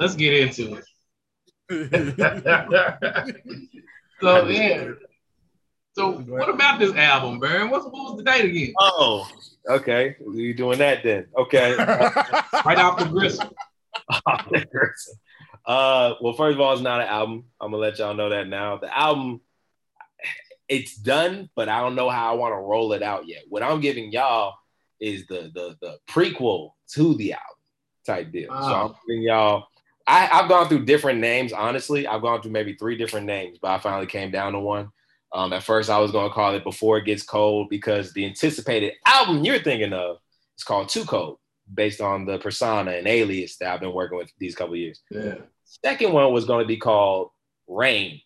let's get into it. so yeah. So what about this album, Baron? What's what was the date again? Oh, okay. You doing that then? Okay. right off the gristle. uh, well, first of all, it's not an album. I'm gonna let y'all know that now. The album, it's done, but I don't know how I want to roll it out yet. What I'm giving y'all is the the the prequel to the album type deal. Wow. So I'm giving y'all. I, I've gone through different names. Honestly, I've gone through maybe three different names, but I finally came down to one. Um, at first, I was going to call it Before It Gets Cold because the anticipated album you're thinking of is called Too Cold, based on the persona and alias that I've been working with these couple years. Yeah. Second one was going to be called Rain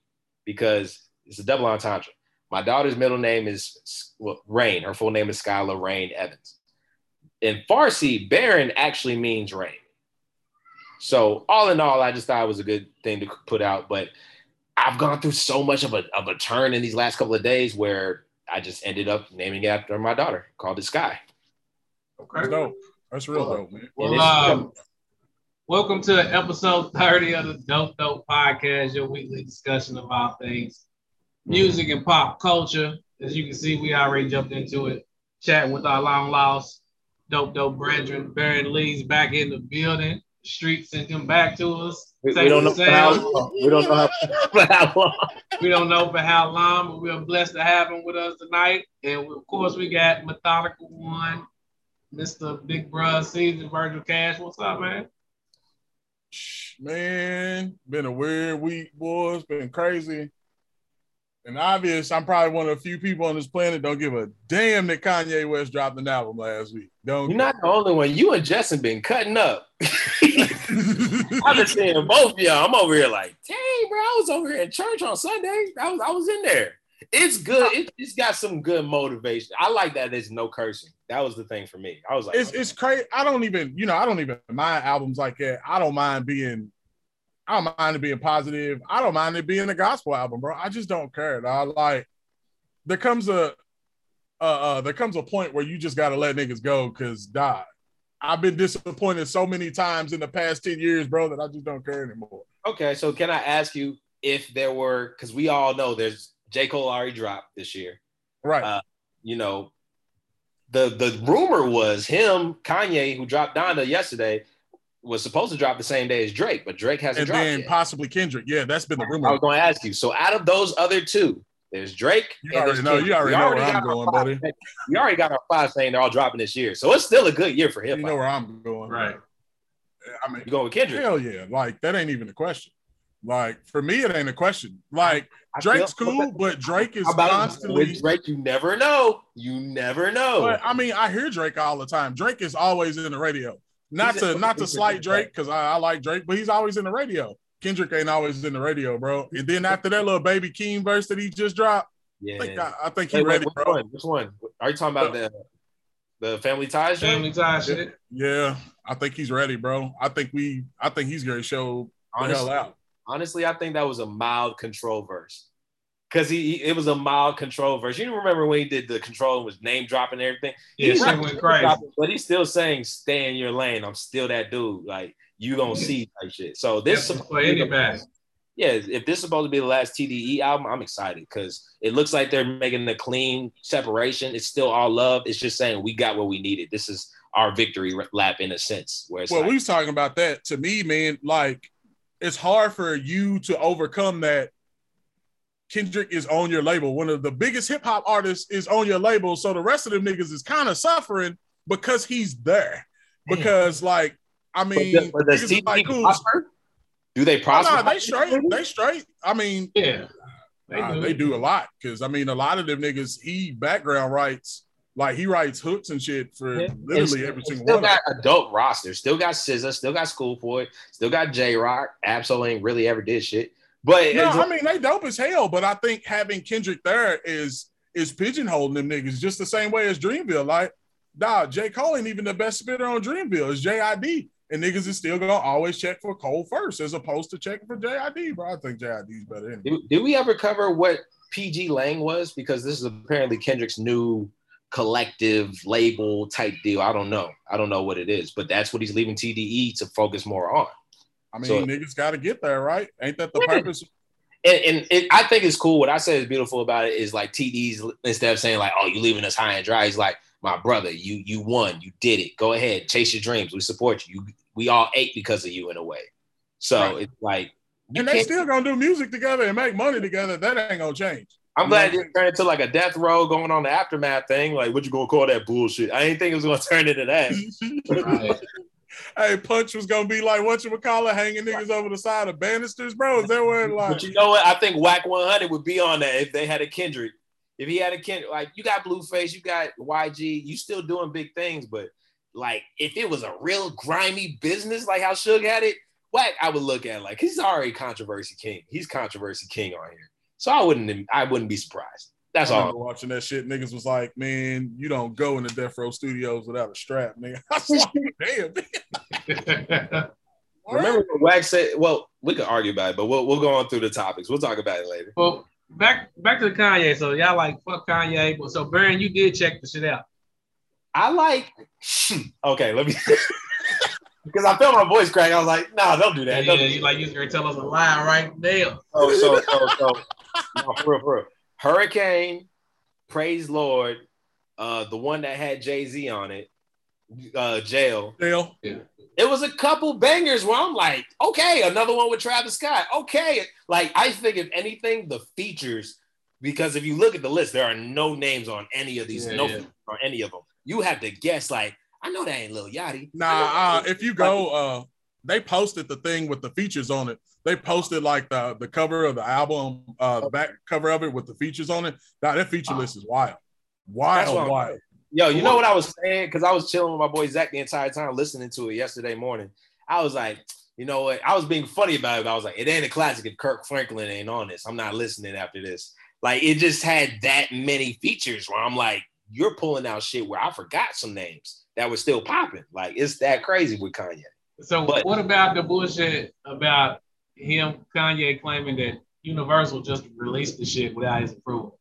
because it's a double entendre. My daughter's middle name is well, Rain. Her full name is Skylar Rain Evans. In Farsi, Baron actually means rain. So all in all, I just thought it was a good thing to put out. But I've gone through so much of a, of a turn in these last couple of days where I just ended up naming it after my daughter, called it Sky. Okay. That's dope. That's real dope, man. Well, um, welcome to episode 30 of the Dope Dope Podcast, your weekly discussion about things, music and pop culture. As you can see, we already jumped into it, chatting with our long lost Dope Dope brethren. Baron Lee's back in the building. Street sent him back to us. We, we don't know for how long. We don't know how, for how long. we don't know for how long, but we're blessed to have him with us tonight. And of course, we got Methodical One, Mr. Big Bruh Season, Virgil Cash. What's up, man? Man, been a weird week, boys. Been crazy. And obvious, I'm probably one of the few people on this planet don't give a damn that Kanye West dropped an album last week. Don't You're not the only one. You and Justin been cutting up. I've been seeing both of y'all. I'm over here like, dang, bro, I was over here at church on Sunday. I was, I was in there. It's good. It, has got some good motivation. I like that. There's no cursing. That was the thing for me. I was like, it's, it's crazy. I don't even, you know, I don't even mind albums like that. I don't mind being I don't mind it being positive. I don't mind it being a gospel album, bro. I just don't care. I like there comes a uh, uh there comes a point where you just gotta let niggas go because die. I've been disappointed so many times in the past 10 years, bro, that I just don't care anymore. Okay, so can I ask you if there were because we all know there's J. Cole already dropped this year. Right. Uh, you know, the the rumor was him, Kanye, who dropped Donda yesterday, was supposed to drop the same day as Drake, but Drake hasn't and dropped then yet. possibly Kendrick. Yeah, that's been the rumor. I was going to ask you. So out of those other two, there's Drake. You already know. You already, know where I'm going, buddy. You already got our five saying they're all dropping this year, so it's still a good year for him. You know where I'm going, right? I mean, you going with Kendrick? Hell yeah! Like that ain't even a question. Like for me, it ain't a question. Like Drake's cool, but Drake is constantly with Drake. You never know. You never know. But I mean, I hear Drake all the time. Drake is always in the radio. Not to not to slight Drake because I, I, like Drake, but he's always in the radio. Kendrick ain't always in the radio, bro. And then after that little baby Keem verse that he just dropped, yeah, I think, I, I think he hey, ready, which bro. One? Which one? Are you talking about the the family ties? Family ties shit. Yeah, I think he's ready, bro. I think we, I think he's gonna show honestly, the hell out. Honestly, I think that was a mild control verse because he, he, it was a mild control version. You remember when he did the control and was name dropping everything? Yeah, he went crazy. but he's still saying, "Stay in your lane." I'm still that dude. Like you don't see type shit. So this yeah, play anybody. Yeah, if this is supposed to be the last TDE album, I'm excited because it looks like they're making the clean separation. It's still all love. It's just saying we got what we needed. This is our victory lap in a sense. Where well, like, we was talking about that. To me, man, like it's hard for you to overcome that Kendrick is on your label. One of the biggest hip hop artists is on your label. So the rest of them niggas is kind of suffering because he's there. Hmm. Because like, I mean, but the, but the like, prosper? Do they oh, prosper? Oh, no, they straight. They straight. I mean, yeah, they, do. they do a lot. Because I mean, a lot of them niggas, he background writes. Like he writes hooks and shit for yeah. literally every single still one. Still got adult roster. Still got SZA. Still got Schoolboy. Still got J Rock. Ab-Soul ain't really ever did shit. But no, I mean they dope as hell. But I think having Kendrick there is is pigeonholing them niggas just the same way as Dreamville. Like, nah, J. Cole ain't even the best spitter on Dreamville. It's JID. And niggas is still gonna always check for Cole first as opposed to checking for JID, bro. I think JID's better. Anyway. Did, did we ever cover what pgLang was? Because this is apparently Kendrick's new collective label type deal. I don't know. I don't know what it is, but that's what he's leaving TDE to focus more on. I mean, So- niggas got to get there, right? Ain't that the Yeah. purpose? and, and it, I think it's cool. What I say is beautiful about it is like TD's instead of saying like, "Oh, you leaving us high and dry," he's like, "My brother, you you won, you did it. Go ahead, chase your dreams. We support you. you we all ate because of you in a way." So Right. it's like, And they still gonna do music together and make money together. That ain't gonna change. I'm you glad know it didn't into like a death row going on the aftermath thing. Like, what you gonna call that bullshit? I didn't think it was gonna turn into that. Right. Hey, Punch was gonna be like what you call it, hanging niggas over the side of banisters, bro. Is that where like But you know what? I think Wack 100 would be on that if they had a Kendrick. If he had a Kendrick, like you got Blueface, you got YG, you still doing big things, but like if it was a real grimy business like how Suge had it, Wack, I would look at like he's already controversy king. He's controversy king on here, so I wouldn't I wouldn't be surprised. That's I all. watching that shit. Niggas was like, man, you don't go in the Death Row Studios without a strap, nigga. I was like, damn. Remember when Wack said? Well, we could argue about it, but we'll we'll go on through the topics. We'll talk about it later. well, back back to the Kanye. So y'all like fuck Kanye, but so Baron, you did check the shit out. I like. Okay, let me. Because I felt my voice crack. I was like, "Nah, don't do Yeah, that." Don't do you like you're gonna tell us a lie right there. Oh, so, so, so, so, no, for real, for real. Hurricane, Praise Lord, uh, the one that had Jay Z on it, uh, Jail. Dale. It was a couple bangers where I'm like, okay, another one with Travis Scott. Okay, like I think if anything, the features, because if you look at the list, there are no names on any of these, Yeah, no yeah. on any of them. You have to guess. Like, I know that ain't Lil Yachty. Nah, uh, if you go, uh, they posted the thing with the features on it. They posted like the the cover of the album, uh, the back cover of it with the features on it. Nah, that feature list is wild, wild, wild. Yo, you know what I was saying? Because I was chilling with my boy Zach the entire time listening to it yesterday morning. I was like, you know what? I was being funny about it. But I was like, it ain't a classic if Kirk Franklin ain't on this. I'm not listening after this. Like, it just had that many features where I'm like, you're pulling out shit where I forgot some names that were still popping. Like, it's that crazy with Kanye. So But- what about the bullshit about him Kanye claiming that Universal just released the shit without his approval?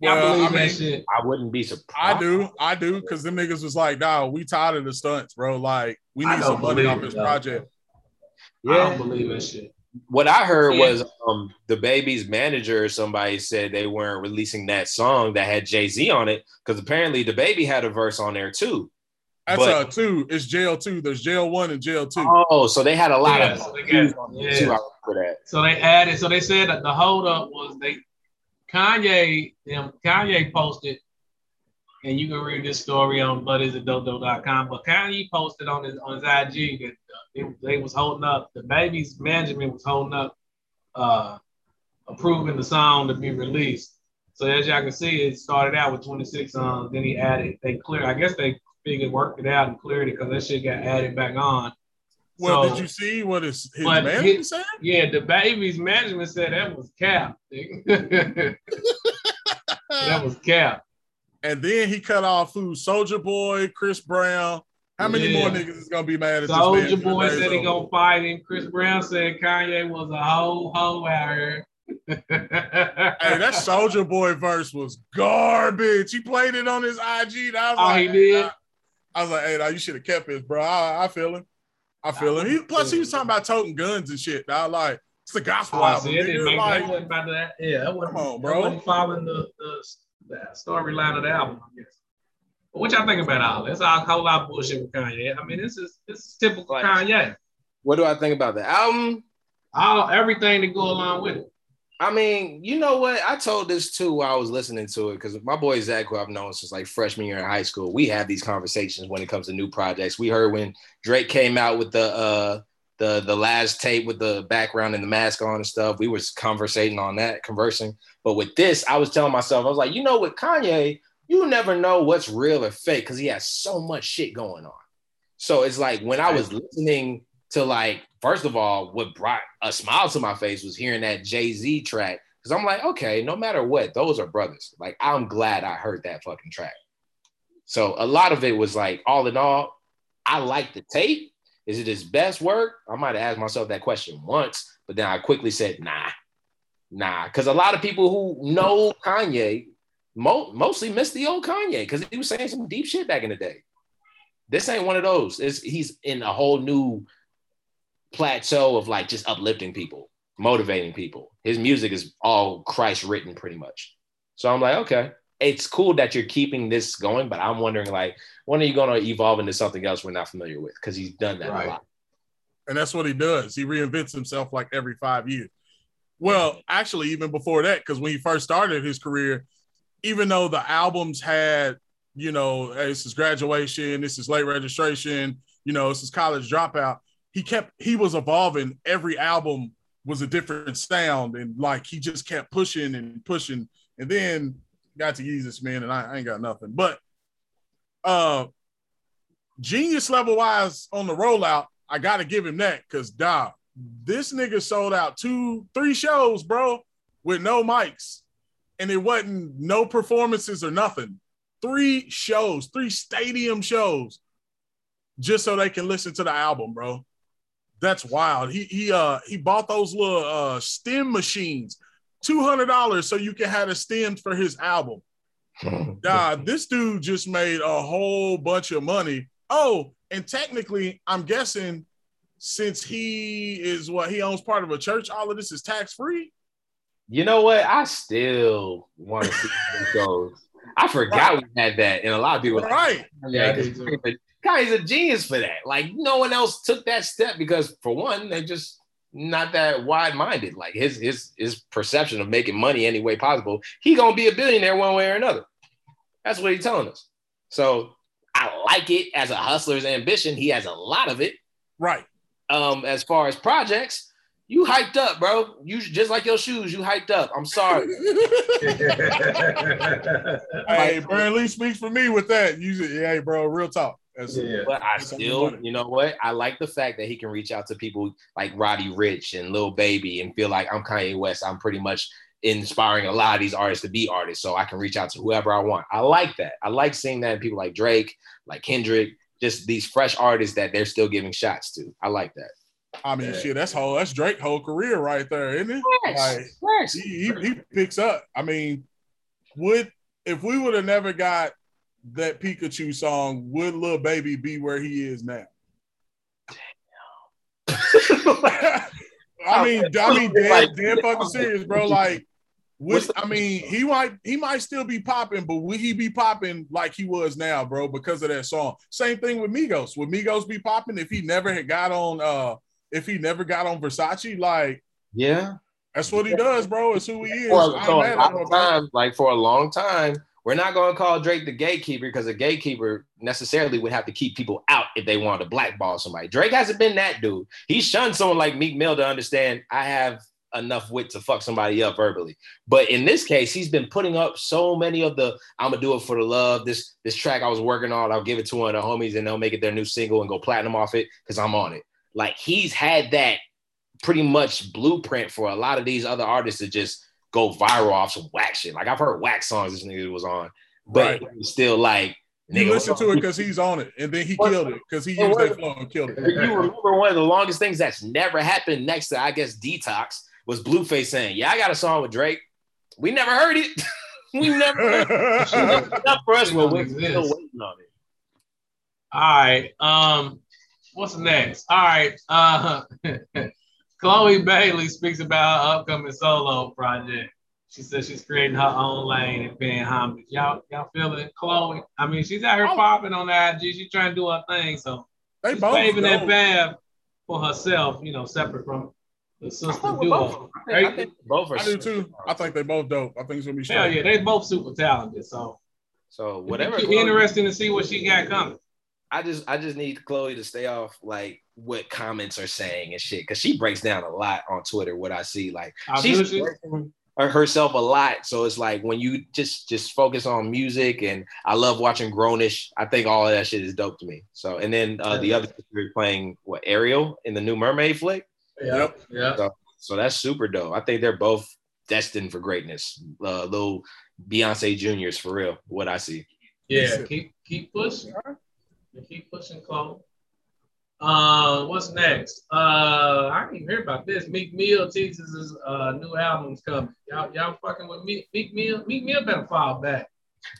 Y'all Well, believe I mean, that shit? I wouldn't be surprised. I do, I do, because them niggas was like, "Nah, we tired of the stunts, bro. Like, we need some money believe off this though. project." I Yeah. don't believe that shit. What I heard Yeah. was um the baby's manager or somebody said they weren't releasing that song that had Jay Z on it because apparently the baby had a verse on there too. That's But- uh two. It's jail two. There's jail one and jail two. Oh, so they had a lot Yeah, of so they got- it yeah. too. I remember that. So they added. So they said that the holdup was they Kanye them Kanye posted, and you can read this story on bloodisitdodo.com. But Kanye posted on his on his IG that uh, they, they was holding up the baby's management was holding up, uh, approving the song to be released. So as y'all can see, it started out with 26 songs. Then he added. They cleared. I guess they figured worked it out and cleared it because that shit got added back on. Well, So- did you see what his his manager he- said? Yeah, the baby's management said that was cap. that was cap. And then he cut off who? Soulja Boy, Chris Brown. How many Yeah. more niggas is gonna be mad at Soulja this man? for Boy said he gonna fight him. Chris Brown said Kanye was a whole hoe out here. Hey, that Soulja Boy verse was garbage. He played it on his IG. And I was Oh, like, he did? I, I was like, hey, nah, you should have kept it, bro. I, I feel him. I feel him. He, plus, he was talking about toting guns and shit. I like it's the gospel Oh, album. see, it didn't make Like, that wasn't about that. Yeah, that wasn't, Come on, that bro. wasn't following the, the, the storyline of the album, I guess. But what y'all think about all this? All whole lot of bullshit with Kanye. I mean, this is this is typical Like- Kanye. What do I think about the album? All everything to go along with it. I mean, you know what? I told this too while I was listening to it because my boy Zach, who I've known since like freshman year in high school, we have these conversations when it comes to new projects. We heard when Drake came out with the uh the the last tape with the background and the mask on and stuff. We was conversating on that, conversing. But with this, I was telling myself, I was like, you know, with Kanye, you never know what's real or fake because he has so much shit going on. So it's like when I was listening to like, first of all, what brought a smile to my face was hearing that Jay Z track. Cause I'm like, okay, no matter what, those are brothers. Like, I'm glad I heard that fucking track. So a lot of it was like, all in all, I like the tape. Is it his best work? I might have asked myself that question once, but then I quickly said, nah, nah. Cause a lot of people who know Kanye mo- mostly miss the old Kanye because he was saying some deep shit back in the day. This ain't one of those. It's, he's in a whole new plateau of like just uplifting people, motivating people. His music is all Christ written pretty much. So I'm like, okay, it's cool that you're keeping this going, but I'm wondering like, when are you going to evolve into something else we're not familiar with? Because he's done that Right. a lot. And that's what he does. He reinvents himself like every five years. Well, actually, even before that, because when he first started his career, even though the albums had, you know, hey, this is graduation, this is late registration, you know, this is college dropout, he kept he was evolving. Every album was a different sound, and like he just kept pushing and pushing. And then got to Yeezus, man, and I, I ain't got nothing. But uh genius level wise on the rollout, I gotta give him that because dog, this nigga sold out two, three shows, bro, with no mics, and it wasn't no performances or nothing. Three shows, three stadium shows, just so they can listen to the album, bro. That's wild. He he uh he bought those little uh stem machines, two hundred dollars, so you can have a stem for his album. Nah, this dude just made a whole bunch of money. Oh, and technically, I'm guessing since he is what he owns part of a church, all of this is tax free. You know what? I still want to see how this goes. I forgot we had that, and a lot of people. were like, Right. Yeah, Yeah, I because do too. guy's a genius for that. Like no one else took that step because, for one, they're just not that wide-minded. Like his his his perception of making money any way possible, he gonna be a billionaire one way or another. That's what he's telling us. So I like it as a hustler's ambition. He has a lot of it. Right. Um, as far as projects, you hyped up, bro. You just like your shoes, you hyped up. I'm sorry. hey, Burnley speaks for me with that. You say, hey, bro, real talk. That's Yeah. But I still, you know what? I like the fact that he can reach out to people like Roddy Ricch and Lil Baby and feel like I'm Kanye West. I'm pretty much inspiring a lot of these artists to be artists. So I can reach out to whoever I want. I like that. I like seeing that in people like Drake, like Kendrick, just these fresh artists that they're still giving shots to. I like that. I mean, Yeah. shit, that's whole that's Drake whole career right there, isn't it? Like, Yes. he, he, he picks up. I mean, would if we would have never got that Pikachu song, would Lil Baby be where he is now? I mean, I mean, damn, dead fucking serious, bro. Like, the- I mean, he might he might still be popping, but would he be popping like he was now, bro, because of that song? Same thing with Migos. Would Migos be popping if he never had got on uh if he never got on Versace? Like, yeah. that's what he does, bro. It's who he is. For, ain't so a mad lot him of time, like for a long time, we're not going to call Drake the gatekeeper because a gatekeeper necessarily would have to keep people out if they wanted to blackball somebody. Drake hasn't been that dude. He shunned someone like Meek Mill to understand I have enough wit to fuck somebody up verbally. But in this case, he's been putting up so many of the I'm gonna do it for the love. This this track I was working on, I'll give it to one of the homies and they'll make it their new single and go platinum off it because I'm on it. Like he's had that pretty much blueprint for a lot of these other artists to just go viral off some whack shit. Like I've heard whack songs this nigga was on, but Right. still like You listen to it because he's on it, and then he What- killed it because he used what- that flow and killed it. you remember one of the longest things that's never happened next to I guess Detox was Blueface saying, "Yeah, I got a song with Drake. We never heard it. we never heard it. Not for us. Well, we're It still waiting on it. All right. Um, what's next? All right. Uh, Chloe Bailey speaks about her upcoming solo project. She says she's creating her own lane and paying homage. Y'all, y'all feeling it, Chloe? I mean, she's out here Oh. popping on the IG. She's trying to do her thing. So They she's both paving that dope. path for herself, you know, separate from the I sister fuck with both. duo. I think, both are. I do too. I think they both dope. I think it's gonna be Hell straight. yeah, they both super talented. So so. Whatever. It'd be Chloe- interesting to see what she got coming. I just I just need Chloe to stay off like what comments are saying and shit because she breaks down a lot on Twitter. What I see, like How she's she? herself a lot. So it's like when you just just focus on music and I love watching Grownish. I think all of that shit is dope to me. So and then uh, the other sister playing what Ariel in the new Mermaid flick. Yep. Yeah. So that's super dope. I think they're both destined for greatness. Uh, little Beyonce juniors for real. What I see. Yeah. Keep keep pushing. Keep pushing, Chloe. Uh, what's next? Uh, I didn't even hear about this. Meek Mill teases his uh, new album's coming. Y'all, y'all fucking with Meek, Meek Mill. Meek Mill better fall back.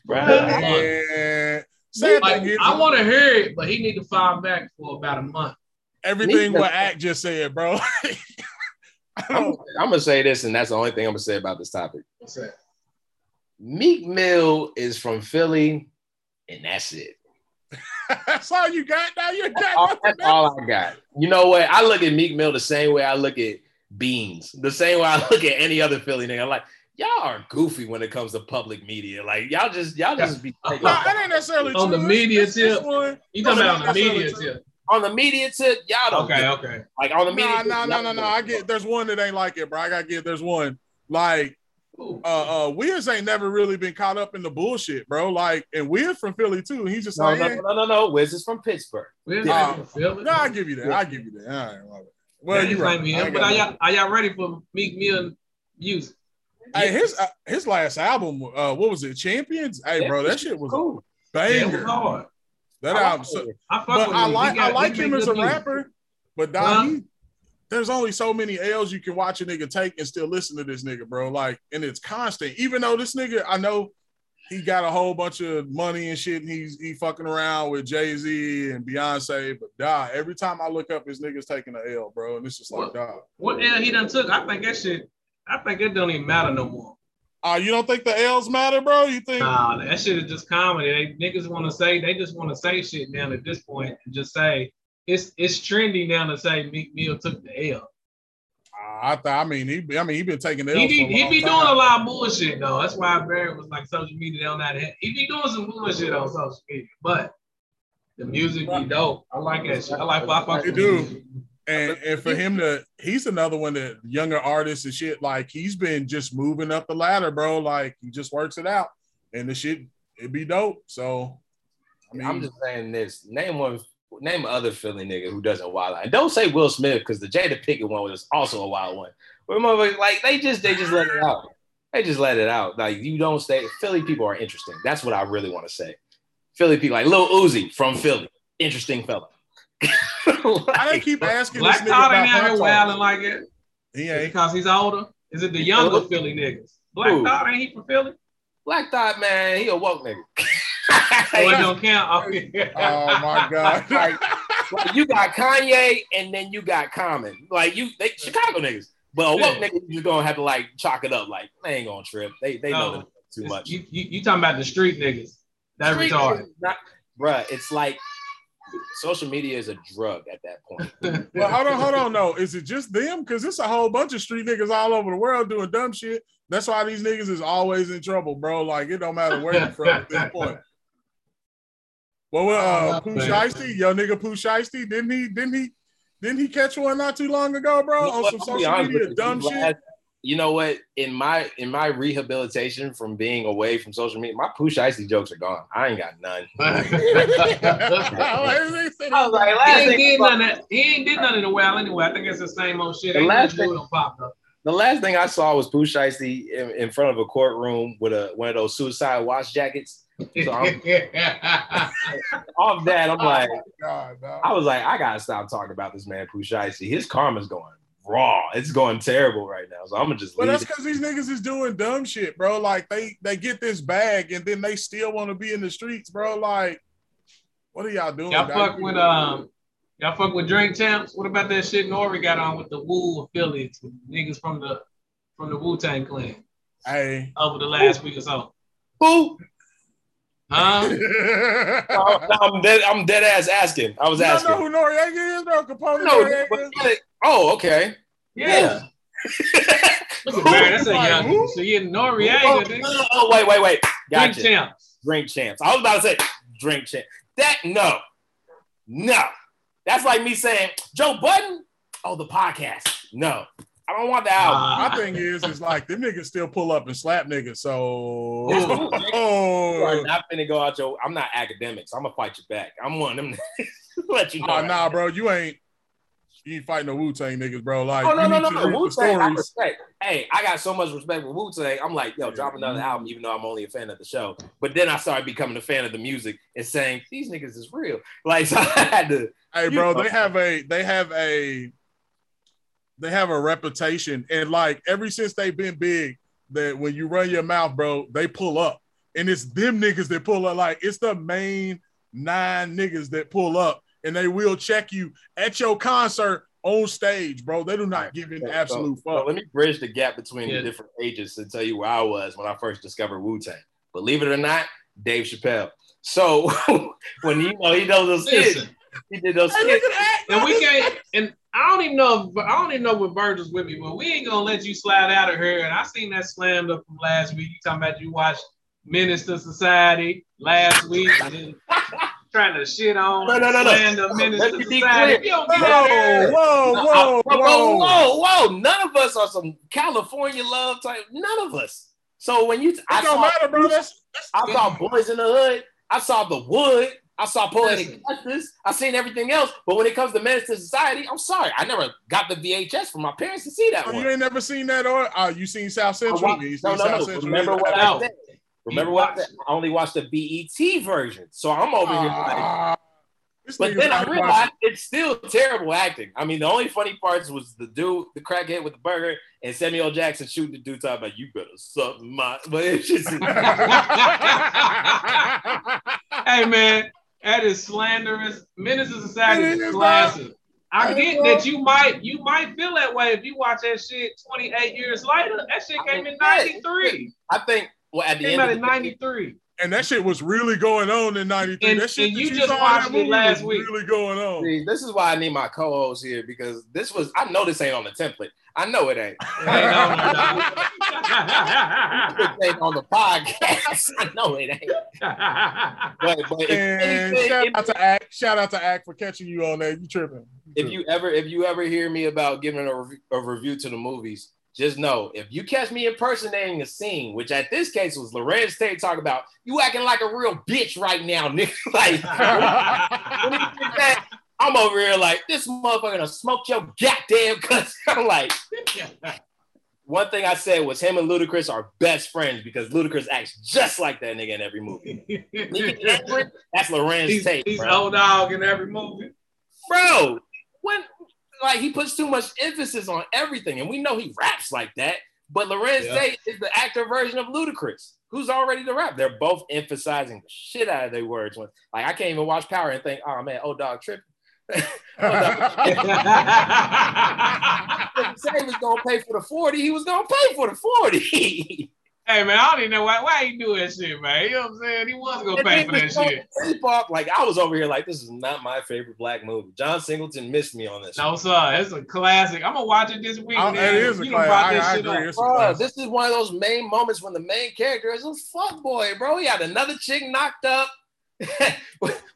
Yeah. Sad Like, thing is, I want to hear it, but he need to fall back for about a month. everything what Act just said, bro. I I'm, I'm gonna say this, and that's the only thing I'm gonna say about this topic. What's that? Meek Mill is from Philly, and that's it. That's all you got now. You got All- nothing that's else. all I got. You know what? I look at Meek Mill the same way I look at Beans, the same way I look at any other Philly nigga. I'm like, y'all are goofy when it comes to public media. Like y'all just y'all just be No, that ain't necessarily On true. the media This- this tip. one- You talking No, about on the media true. tip? on the media tip. Y'all don't Okay, get- okay. like on the media. Nah, tip, nah, no, y'all no, no. I get- get there's one that ain't like it, bro. I gotta get there's one. Like Ooh. Uh uh Wiz ain't never really been caught up in the bullshit, bro. Like and Wiz from Philly too. And he's just No, like, no, eh. no, no, no. Wiz is from Pittsburgh. Where's Nah. Philly? No, I give you that. I give you that. All right, well, well you just right. ain't me. I ain't But are y'all, are y'all ready for Meek Mill music? Hey, his uh, his last album, uh, what was it? Champions. Hey, bro, that shit was a cool. Yeah, was banger. hard. That I like album. So. I but I like I like him as a music. rapper. But Don, Huh? he, there's only so many L's you can watch a nigga take and still listen to this nigga, bro. Like, and it's constant. Even though this nigga, I know he got a whole bunch of money and shit, and he's he fucking around with Jay Z and Beyonce. But die every time I look up, his niggas taking a L, bro, and it's just like, dog. What L he done took? I think that shit. I think it don't even matter no more. Uh, you don't think the L's matter, bro? You think? Nah, that shit is just comedy. They niggas want to say they just want to say shit now at this point and just say it's it's trendy now to say Meek Mill took the L. Uh, I th- I mean, he, I mean, he been taking L's. He be he long be time. doing a lot of bullshit though. That's why Barrett was like social media on that. He be doing some bullshit on social media, but the music be dope. I like that shit. I like I fuck He with do. And and for him to, he's another one that younger artists and shit. Like he's been just moving up the ladder, bro. Like he just works it out, and the shit it be dope. So, I mean, I'm just saying this. Name one. Name other Philly nigga who doesn't wild out. And don't say Will Smith because the Jada Pickett one was also a wild one. But motherfuckers, like they just they just let it out. They just let it out. Like you don't stay. Philly people are interesting. That's what I really want to say. Philly people like Lil Uzi from Philly, interesting fella. I keep asking Black this nigga Thought about ain't out here Hot wilding like it He ain't. because he's older. Is it the younger Philly niggas? Black Who? Thought ain't he from Philly? Black Thought man, he a woke nigga. So it don't count. Oh my god! Like, like, you got Kanye and then you got Common. Like you, they Chicago niggas. But a woke Yeah. nigga, you gonna have to like chalk it up. Like they ain't gonna trip. They they know No. them too much. You, you, you talking about the street niggas? That Street retarded. niggas Not, bruh, it's like social media is a drug at that point. well, hold on, hold on. No, is it just them? Because it's a whole bunch of street niggas all over the world doing dumb shit. That's why these niggas is always in trouble, bro. Like it don't matter where you're from at this point. Well, well uh, Oh, Pooh. Shiesty, yo nigga Pooh Shiesty, didn't he? Didn't he? Didn't he catch one not too long ago, bro? You know on some social media you, dumb these shit. last- You know what? In my in my rehabilitation from being away from social media, my Pooh Shiesty jokes are gone. I ain't got none. I was like, he ain't thing, did none of that. He ain't did nothing in a while anyway. I think it's the same old shit. The Ain't last nothing new popped up. the last thing I saw was Pooh Shiesty in, in front of a courtroom with a one of those suicide watch jackets. So I'm- Off that, I'm like, God, dog. I was like, I gotta stop talking about this man Pooh Shiesty. His karma's going raw. It's going terrible right now. So I'm gonna just But leave. that's because these niggas is doing dumb shit, bro. Like they they get this bag and then they still want to be in the streets, bro. Like, what are y'all doing? y'all fuck with um, y'all fuck with drink champs. What about that shit Nori got on with the Wu affiliates, with niggas from the from the Wu Tang Clan Hey. over the last week or so? Who? Huh? No, no, I'm dead. I'm dead ass asking. I was You don't asking. know who Noreaga is, bro? Capone No, Noreaga is? oh, okay. Yeah. Look at man, that's a young. who? So you Oh, Noreaga, nigga. oh, oh, wait, wait, wait. Drink Gotcha. champs. Drink champs. I was about to say drink champs. That no, no. That's like me saying Joe Budden. Oh, the podcast. No, I don't want the album. Uh, My thing is, is like them niggas still pull up and slap niggas. So, You are oh, not finna go out your. I'm not academics. I'm gonna fight you back. I'm one of them. let you know. nah, right nah, now. bro, you ain't you ain't fighting no Wu Tang niggas, bro. Like, Oh no no no no! Wu Tang, I respect. Hey, I got so much respect for Wu Tang. I'm like, yo, drop another album, even though I'm only a fan of the show. But then I started becoming a fan of the music and saying these niggas is real. Like, so I had to. Hey, bro, know. they have a they have a they have a reputation, and like ever since they've been big, that when you run your mouth, bro, they pull up, and it's them niggas that pull up. Like it's the main nine niggas that pull up, and they will check you at your concert on stage, bro. They do not give an absolute so, fuck. let me bridge the gap between Yeah. the different ages and tell you where I was when I first discovered Wu Tang. Believe it or not, Dave Chappelle. So when you know he oh, does those skits, Listen, he did those Hey, skits. and we can't. And I don't even know. If, I don't even know what Virgil's with me, but we ain't gonna let you slide out of here. And I seen that slammed up from last week. You talking about you watched Menace to Society last week, and then trying to shit on No, no, no, no. slander Let Minister me Society. clear. If you don't get out of here, Whoa, whoa, No, whoa, I- whoa, whoa. whoa, whoa! None of us are some California love type. None of us. So when you, I It don't saw, matter, bro. That's, that's I saw Boys in the Hood. I saw The Wood. I saw Poetic Justice. I seen everything else. But when it comes to Menace to Society, I'm sorry, I never got the VHS from my parents to see that Oh, one. you ain't never seen that, or uh, you seen South Central? watched- You no, seen no, South no. Central? Remember what No. I said. Remember You what I said. I only watched the BET version. So I'm over here like, Ah, But then I realized watching- it's still terrible acting. I mean, the only funny parts was the dude, the crackhead with the burger, and Samuel Jackson shooting the dude talking about you better suck my. But it's just hey man, that is slanderous. Menace to Society It is is, classic. I get that you might you might feel that way if you watch that shit 28 years later. That shit came in 93. I think well at the Came end out of in 93. and that shit was really going on in '93. And- that shit and that you you just saw in watched that it last week. really going on. See, this is why I need my co-host here because this was I know this ain't on the template. I know it ain't. It ain't on there, dog. It ain't on the podcast. I know it ain't. But, but if, anything, shout if- out to Act, shout out to Act for catching you on that. You tripping? if you ever if you ever hear me about giving a, rev- a review to the movies, just know if you catch me impersonating a scene, which at this case was Larenz Tate talking about, you acting like a real bitch right now, nigga. like when he did that, I'm over here like this motherfucker gonna smoke your goddamn cuss. I'm like, one thing I said was him and Ludacris are best friends because Ludacris acts just like that nigga in every movie. That's Larenz he's Tate, he's bro. old dog in every movie. bro. When like he puts too much emphasis on everything, and we know he raps like that. But Larenz Yeah. Tate is the actor version of Ludacris, who's already the rap. They're both emphasizing the shit out of their words. When like I can't even watch Power and think, oh man, old dog tripping. If he said he was gonna pay for the 40, he was gonna pay for the 40. Hey man, I don't even know why why he do that shit, man. You know what I'm saying? He was gonna And pay for that shit. K-pop, like I was over here like this is not my favorite black movie. John Singleton missed me on this. No, sir, it's a classic. I'm gonna watch it this week. Man. it is a You done classic. brought I- that I agree. up. It's a Bro, classic. this is one of those main moments when the main character is a fuck boy, bro. He had another chick knocked up.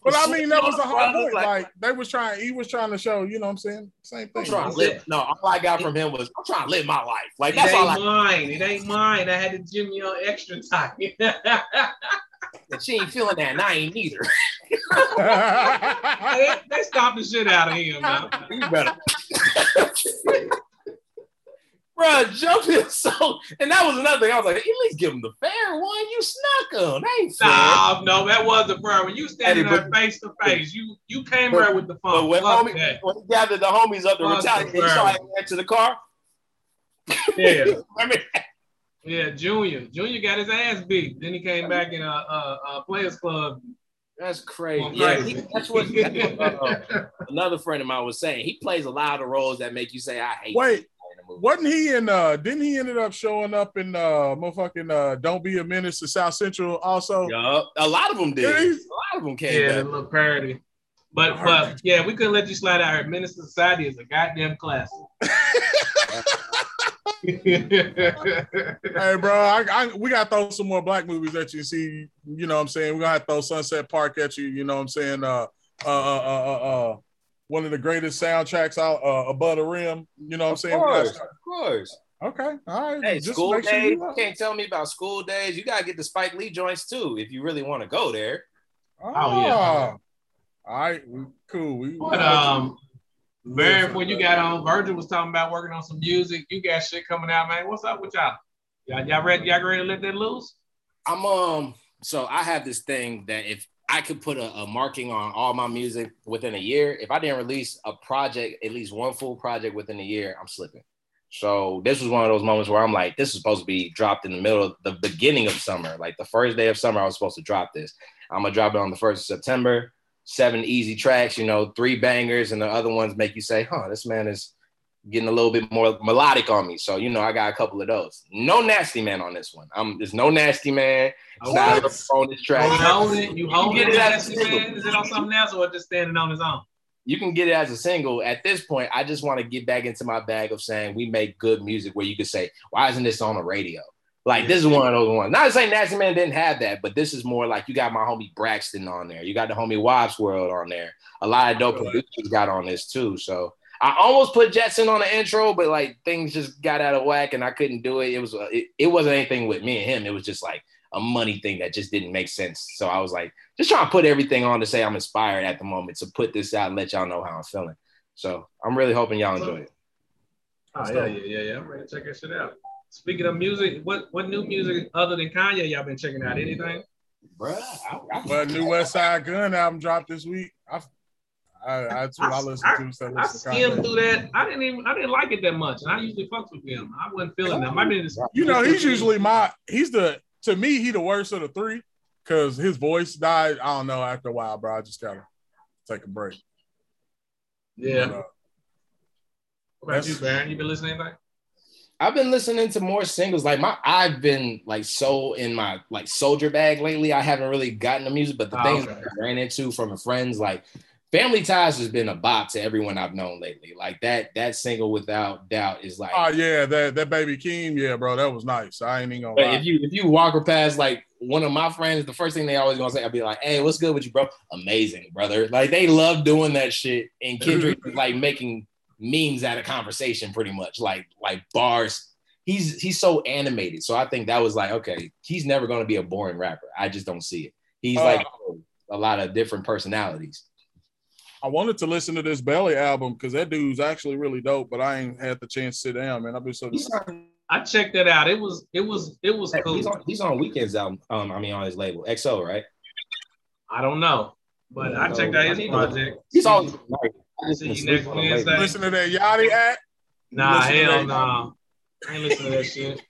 But I mean, that was the whole point. Like, they was trying, he was trying to show, you know what I'm saying? Same I'm thing. trying to live. No, all I got from him was I'm trying to live my life. Like It that's all ain't I. mine. It ain't mine. I had to Jimmy on extra time. And she ain't feeling that, and I ain't either. they, they stopped the shit out of him. Man. You better. Bro, jump in so, and that was another thing. I was like, at least give him the fair one. You snuck him. That ain't fair. Nah, no, that wasn't fair. When you standing Hey, there face to face, you you came but- there with the phone. when, homie, that. when he gathered the homies up to Fuck retaliate, the he saw fair. him into the car. Yeah, Remember? yeah. Junior, Junior got his ass beat. Then he came back in a, a, a players club. That's crazy. Going Yeah, crazy. he- that's what, that's what, uh, another friend of mine was saying. He plays a lot of roles that make you say, "I hate." Wait, this guy in the movie." wasn't he in, uh, didn't he ended up showing up in, uh, motherfucking, uh, Don't Be a Menace to South Central also? Yup. A lot of them did. Yeah, A lot of them came Yeah, the back. little parody. But but yeah, we couldn't let you slide out here. Menace to Society is a goddamn classic. Hey, bro, I, I, we got to throw some more black movies at you. See, you know what I'm saying? We're going to have to throw Sunset Park at you. You know what I'm saying? Uh, uh, uh, uh, uh, uh, one of the greatest soundtracks out uh, above the rim. You know what I'm Of saying? We course, of course. Okay, all right. Hey, Just school make sure days. you You can't tell me about school days. You gotta get the Spike Lee joints too if you really want to go there. Oh, yeah. All right, cool. We, but um, Barry, before you got on, Virgil was talking about working on some music. You got shit coming out, man. What's up with y'all? Y'all, y'all ready? Y'all ready to let that loose? I'm um. So I have this thing that if I could put a, a marking on all my music within a year, if I didn't release a project, at least one full project within a year, I'm slipping. So this was one of those moments where I'm like, this is supposed to be dropped in the middle of the beginning of summer, like the first day of summer. I was supposed to drop this. I'm gonna drop it on the first of September. seven easy tracks, you know, three bangers, and the other ones make you say, huh, this man is getting a little bit more melodic on me. So, you know, I got a couple of those. No nasty man on this one. I'm there's no nasty man. It's not on this track. You hold it, you hold get it it as a man? Is it on something else or just standing on his own? You can get it as a single. At this point, I just want to get back into my bag of saying we make good music where you could say, why isn't this on the radio? Like this is one of those ones. Not to say Nasty Man didn't have that, but this is more like you got my homie Braxton on there. You got the homie Wobbs World on there. A lot of dope producers got on this too. So I almost put Jetson on the intro, but like things just got out of whack and I couldn't do it. It was it, it wasn't anything with me and him. It was just like a money thing that just didn't make sense. So I was like, just trying to put everything on to say I'm inspired at the moment to put this out and let y'all know how I'm feeling. So I'm really hoping y'all enjoy it. Oh yeah, yeah, yeah, yeah. I'm ready to check that shit out. Speaking of music, what what new music other than Kanye y'all been checking out? Anything? Bruh, I, I, Well, new Westside Gunn album dropped this week. I, I, that's what I, listened to. So I listen to skimmed Kanye. through that. I didn't even I didn't like it that much, and I usually fucks with him. I wasn't feeling them. I mean, You know, he's usually my. He's the to me. He the worst of the three because his voice died. I don't know. After a while, bro, I just gotta take a break. yeah. But, uh, What about you, Baron? You been listening to anything? I've been listening to more singles. Like my, I've been like so in my like soldier bag lately. I haven't really gotten the music, but the Oh, things okay. I ran into from friends, like Family Ties, has been a bop to everyone I've known lately. Like that, that single without doubt is like. oh yeah, that that baby Keem, yeah, bro, that was nice. I ain't even gonna lie. if you if you walk her past like one of my friends, the first thing they always gonna say, I'll be like, "Hey, what's good with you, bro? Amazing, brother." Like they love doing that shit, and Kendrick is like making memes out of conversation, pretty much, like like bars. He's he's so animated, so I think that was like, okay, he's never gonna be a boring rapper. I just don't see it. He's Uh, like a lot of different personalities. I wanted to listen to this Belly album because that dude's actually really dope, but I ain't had the chance to sit down, man. I've been so He's I checked that out. It was it was it was cool. he's on he's on Weeknd's album. Um, I mean on his label XO, right? I don't know, but I checked out his project. He's always like, See you next on. Wednesday. listen to that Yachty act. Nah, hell that. no. I ain't listening to that shit.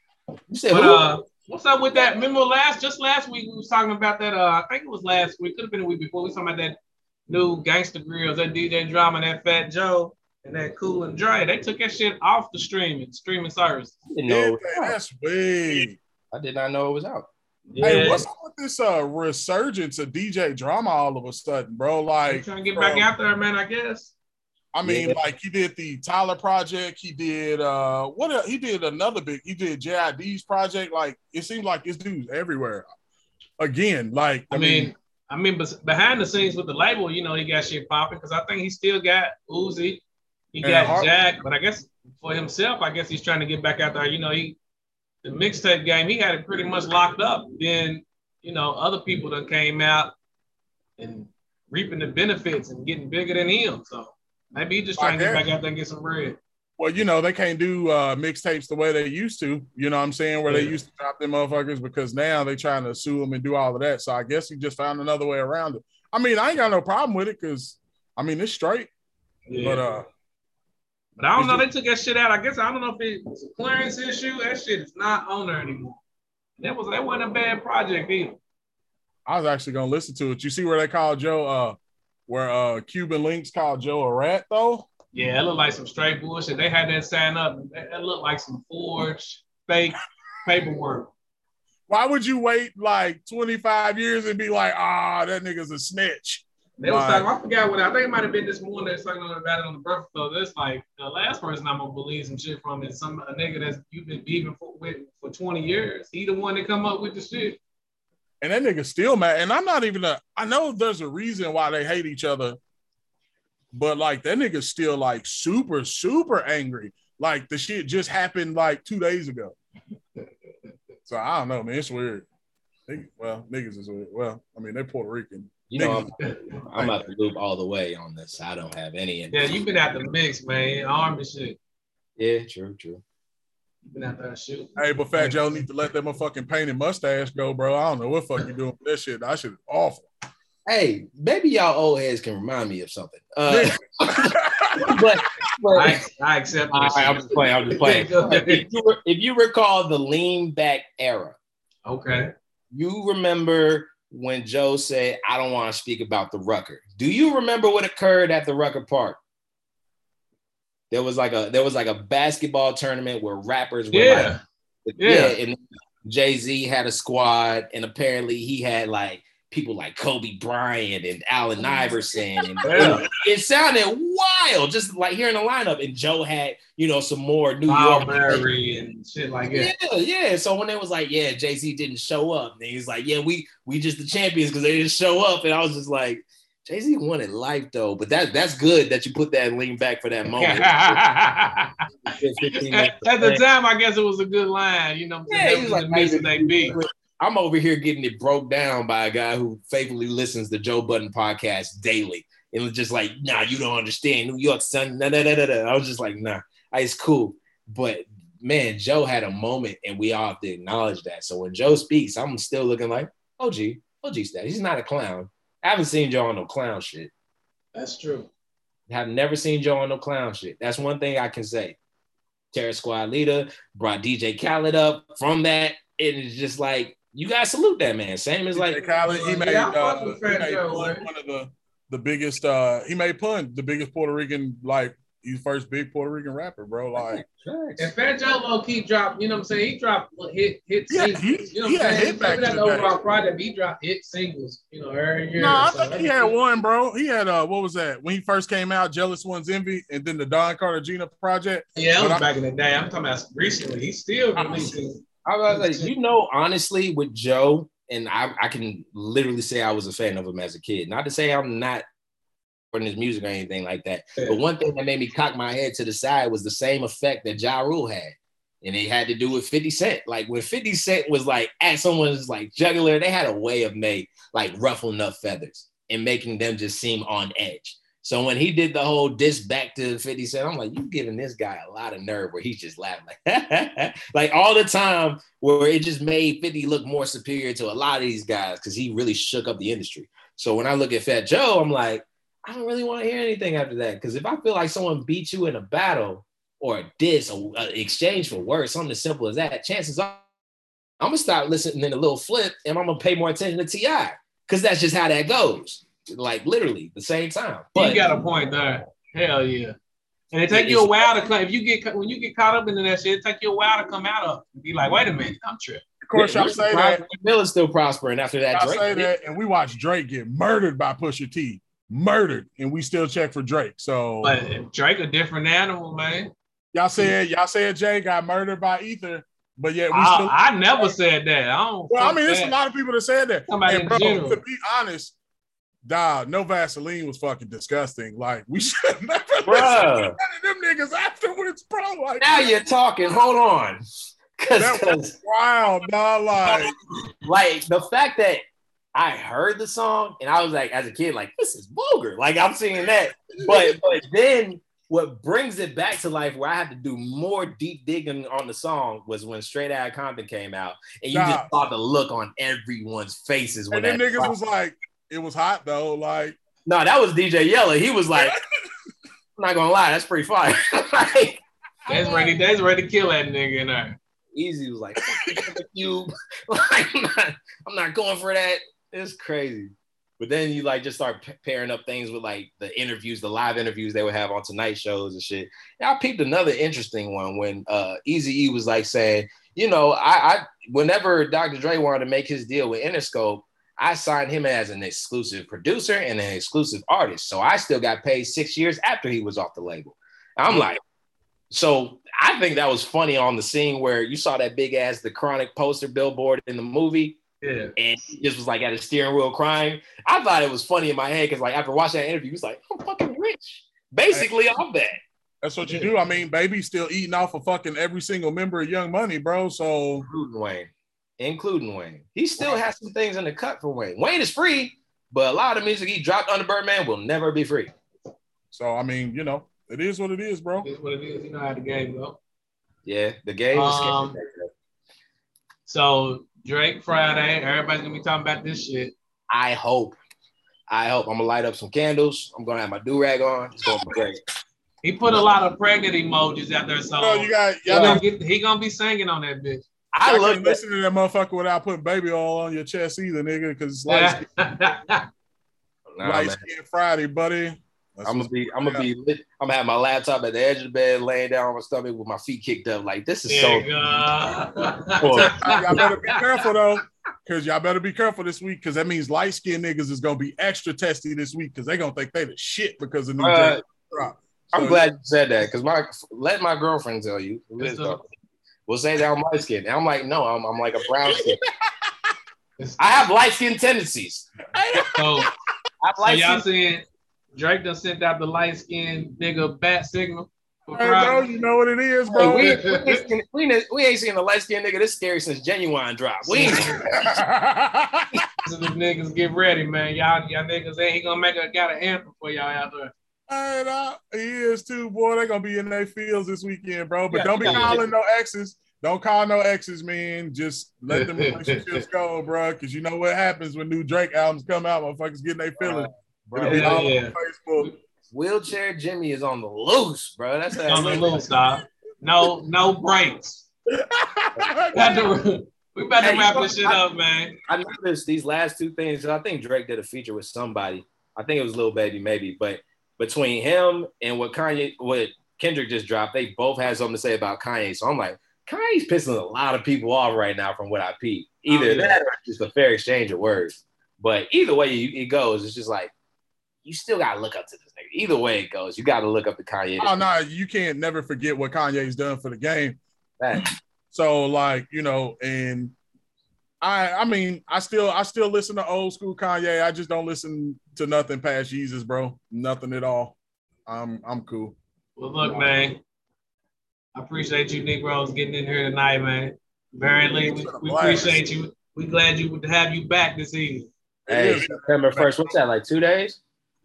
You said But who? uh, what's up with that? Remember last just last week we was talking about that. Uh, I think it was last week. Could have been a week before. We was talking about that new Gangsta Grillz, that DJ Drama, and that Fat Joe, and that Cool and Dre. They took that shit off the streaming streaming service. I didn't know. it that's weird. I did not know it was out. Hey, what's up with this uh resurgence of DJ drama all of a sudden, bro? They Like, trying to get back bro, out there, man. I guess. I mean, Yeah. like he did the Tyler project. He did uh what? el- He did another big. He did JID's project. Like it seems like this dude's everywhere. Again, like I mean, I mean, behind the scenes with the label, you know, he got shit popping because I think he still got Uzi, he And got Har- Jack, but I guess for himself, I guess he's trying to get back out there. You know, he the mixtape game, he had it pretty much locked up. Then, you know, other people that came out and reaping the benefits and getting bigger than him. So maybe he's just trying to get back out there and get some bread. Well, you know, they can't do uh mixtapes the way they used to. You know what I'm saying? Where they used to drop them motherfuckers because now they're trying to sue them and do all of that. So I guess he just found another way around it. I mean, I ain't got no problem with it because I mean it's straight. Yeah. But uh But I don't know. They took that shit out. I guess I don't know if it's a clearance issue. That shit is not on there anymore. That was that wasn't a bad project either. I was actually gonna listen to it. You see where they call Joe uh where uh Cuban links called Joe a rat though? Yeah, it looked like some straight bullshit. They had that sign up. It looked like some forged, fake paperwork. Why would you wait like 25 years and be like, ah, that nigga's a snitch? They was talking. I forgot what I think it might have been this morning. They're talking about it on the breakfast club. That's like the last person I'm gonna believe some shit from is some a nigga that's you've been beefing for, with for 20 years. He the one that come up with the shit. And that nigga still mad. And I'm not even a I know there's a reason why they hate each other, but like that nigga's still like super, super angry. Like the shit just happened like two days ago. So I don't know, man. It's weird. Well, niggas is weird. Well, I mean, they're Puerto Rican. You know, I'm, I'm about to loop all the way on this. I don't have any. Yeah, you been out the mix, man. Arm and shit. Yeah, true, true. You been out there shooting. Hey, but Fat Joe need to let that motherfucking painted mustache go, bro. I don't know what fuck you doing with that shit. That shit is awful. Hey, maybe y'all old heads can remind me of something. Uh, but, but I, I accept All I'm just playing. I'm just playing. If, you, if you recall the lean back era, Okay. you remember when Joe said, I don't want to speak about the Rucker. Do you remember what occurred at the Rucker Park? There was like a there was like a basketball tournament where rappers were Yeah. like, Yeah. and Jay-Z had a squad, and apparently he had like people like Kobe Bryant and Allen oh, Iverson. And Yeah. it sounded wild, just like hearing the lineup. And Joe had, you know, some more New York. Marbury and shit like that. Yeah, yeah. So when it was like, yeah, Jay Z didn't show up, and he's like, yeah, we we just the champions because they didn't show up, and I was just like, Jay Z wanted life though, but that that's good that you put that and lean back for that moment. at, at the time, I guess it was a good line. You know, Yeah, saying? he was That like, was the they be. I'm over here getting it broke down by a guy who faithfully listens to Joe Budden podcast daily. And was just like, nah, you don't understand. New York, son. Nah, nah, nah, nah, nah. I was just like, nah, it's cool. But man, Joe had a moment and we all have to acknowledge that. So when Joe speaks, I'm still looking like, oh OG, OG status. He's not a clown. I haven't seen Joe on no clown shit. That's true. Have never seen Joe on no clown shit. That's one thing I can say. Terror Squad leader brought DJ Khaled up from that. And it's just like, you guys salute that man. Same as like, Like Khaled, he made, I fuck uh, he Fat made Joe, one of the the biggest. uh He made Pun the biggest Puerto Rican like he's first big Puerto Rican rapper, bro. Like And Fat Joe low key dropped, you know what I'm saying? He dropped hit hit Yeah, singles. he- you know what I'm had saying? hit back Maybe that's to the the overall day. project. He dropped hit singles, you know, every year. no, I So think he had one, bro. He had uh what was that when he first came out? Jealous One's Envy, and then the Don Cartagena project. Yeah, that But was I- back in the day. I'm talking about recently. He's still releasing. I was like, you know, honestly, with Joe, and I, I can literally say I was a fan of him as a kid. Not to say I'm not for his music or anything like that. But one thing that made me cock my head to the side was the same effect that Ja Rule had. And it had to do with 50 Cent. Like when 50 Cent was like at someone's like jugular, they had a way of make like ruffling up feathers and making them just seem on edge. So when he did the whole diss back to 50 Cent, I'm like, you giving this guy a lot of nerve where he's just laughing like, like all the time where it just made 50 look more superior to a lot of these guys because he really shook up the industry. So when I look at Fat Joe, I'm like, I don't really want to hear anything after that. Because if I feel like someone beat you in a battle or a diss or uh, exchange for words, something as simple as that, chances are I'm gonna stop listening in a little flip and I'm gonna pay more attention to Ti because that's just how that goes. Like literally the same time. But, you got a point there. Hell yeah. And it take you a while to come. If you get when you get caught up into that shit, it take you a while to come out of. it. Be like, wait a minute, I'm tripping. Of course, y'all say that. Miller's still prospering after that. Y'all Drake say that, and we watched Drake get murdered by Pusha T, murdered, and we still check for Drake. So But Drake a different animal, man. y'all said y'all said Jay got murdered by Ether, but yet we I, still. I never said that. I don't. well, I mean, there's a lot of people that said that. Somebody And in bro, general. to be honest, dog, no Vaseline was fucking disgusting. Like we should never listen to Bruh. none of them niggas afterwards, bro. Like Now you're talking. Hold on. Cause, that 'cause, was wild, dog. Like like the fact that I heard the song and I was like, as a kid, like this is vulgar. Like I'm seeing that, but but then what brings it back to life, where I had to do more deep digging on the song, was when Straight Outta Compton came out, and you Nah. just saw the look on everyone's faces when and that. niggas was like, it was hot though. Like no, that was DJ Yella. He was like, I'm not gonna lie, that's pretty fire. like, That's ready. That's ready to kill that nigga in there. Eazy was like, "Fuck you. like, I'm not, I'm not going for that. It's crazy. But then you like just start p- pairing up things with like the interviews, the live interviews they would have on tonight shows and shit. And I peeped another interesting one when uh Easy E was like saying, you know, I, I whenever Dr. Dre wanted to make his deal with Interscope, I signed him as an exclusive producer and an exclusive artist. So I still got paid six years after he was off the label. I'm mm-hmm. like, so I think that was funny on the scene where you saw that big ass the chronic poster billboard in the movie Yeah. and he just was like at his steering wheel crying. I thought it was funny in my head because like after watching that interview, he was like, I'm fucking rich. Basically off that. that's what you do. I mean, baby's still eating off of fucking every single member of Young Money, bro. So Wayne. Including Wayne. He still has some things in the cut for Wayne. Wayne is free, but a lot of music he dropped under Birdman will never be free. so I mean, you know, it is what it is, bro. It's what it is. You know how the game go. Yeah, the game is Um, So Drake Friday, everybody's gonna be talking about this shit. I hope. I hope. I'm gonna light up some candles. I'm gonna have my do-rag on. It's gonna be great. He put a lot of pregnant emojis out there, so No, you got y'all gonna, get, he gonna be singing on that bitch. I, I I look can't listen to that motherfucker without putting baby oil on your chest either, nigga, because light, Nah, light skin Friday, buddy. That's I'm gonna be, I'm going gonna be, lit. I'm gonna have my laptop at the edge of the bed, laying down on my stomach with my feet kicked up. Like this is so. There you go. Cool. on. Y'all better be careful though, because y'all better be careful this week, because that means light skinned niggas is gonna be extra testy this week, because they gonna think they the shit because of new Uh, Drake drop. I'm glad you said that because my let my girlfriend tell you. Yes, sir. We'll say that I'm light skinned. I'm like, no, I'm, I'm like a brown skin. I have light skin tendencies. so, I have so y'all skin. saying Drake done sent out the light skin nigga bat signal for Hey, bro, you know what it is, Hey, bro. we, we, ain't seen, we, we ain't seen a light skinned nigga this scary since Ginuwine dropped. We ain't, So niggas get ready, man. Y'all, y'all niggas ain't gonna make a got an anthem for y'all out there. Hey, nah, he is too, boy. They gonna be in their fields this weekend, bro. But Yeah, don't be calling no exes. Don't call no exes, man. Just let them relationships go, bro. Because you know what happens when new Drake albums come out, motherfuckers getting their feelings. It'll be Yeah, all yeah. on Facebook. wheelchair Jimmy is on the loose, bro. That's On the loose, dog. No, no breaks. Got to- we better Hey, wrap you this shit I- up, man. I noticed these last two things. I think Drake did a feature with somebody. I think it was Lil Baby, maybe. But between him and what Kanye, what Kendrick just dropped, they both had something to say about Kanye. So I'm like, Kanye's pissing a lot of people off right now from what I peep. Oh, either Oh, yeah. that or just a fair exchange of words. But either way it goes, it's just like you still gotta look up to this nigga. Either way it goes, you gotta look up to Kanye. Oh no, you can't never forget what Kanye's done for the game. That- So like, you know, and I I mean, I still I still listen to old school Kanye. I just don't listen to nothing past Jesus, bro. Nothing at all. I'm I'm cool. Well, look, man. I appreciate you, Negroes, getting in here tonight, man. Barry Lee, we, we appreciate you. We glad you to have you back this evening. Hey, September first. What's that? Like two days?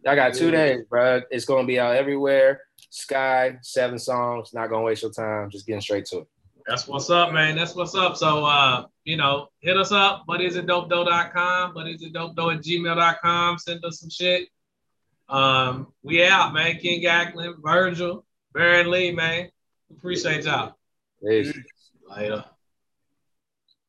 I got two days, bro. It's gonna be out everywhere. Sky, seven songs. Not gonna waste your time. Just getting straight to it. That's what's up, man. That's what's up. So uh, you know, hit us up, but is it dopedo.com, but is it dopedo at gmail.com. Send us some shit. Um, we out, man. King Ackland, Virgil, Baron Lee, man. Appreciate y'all. Peace. Later.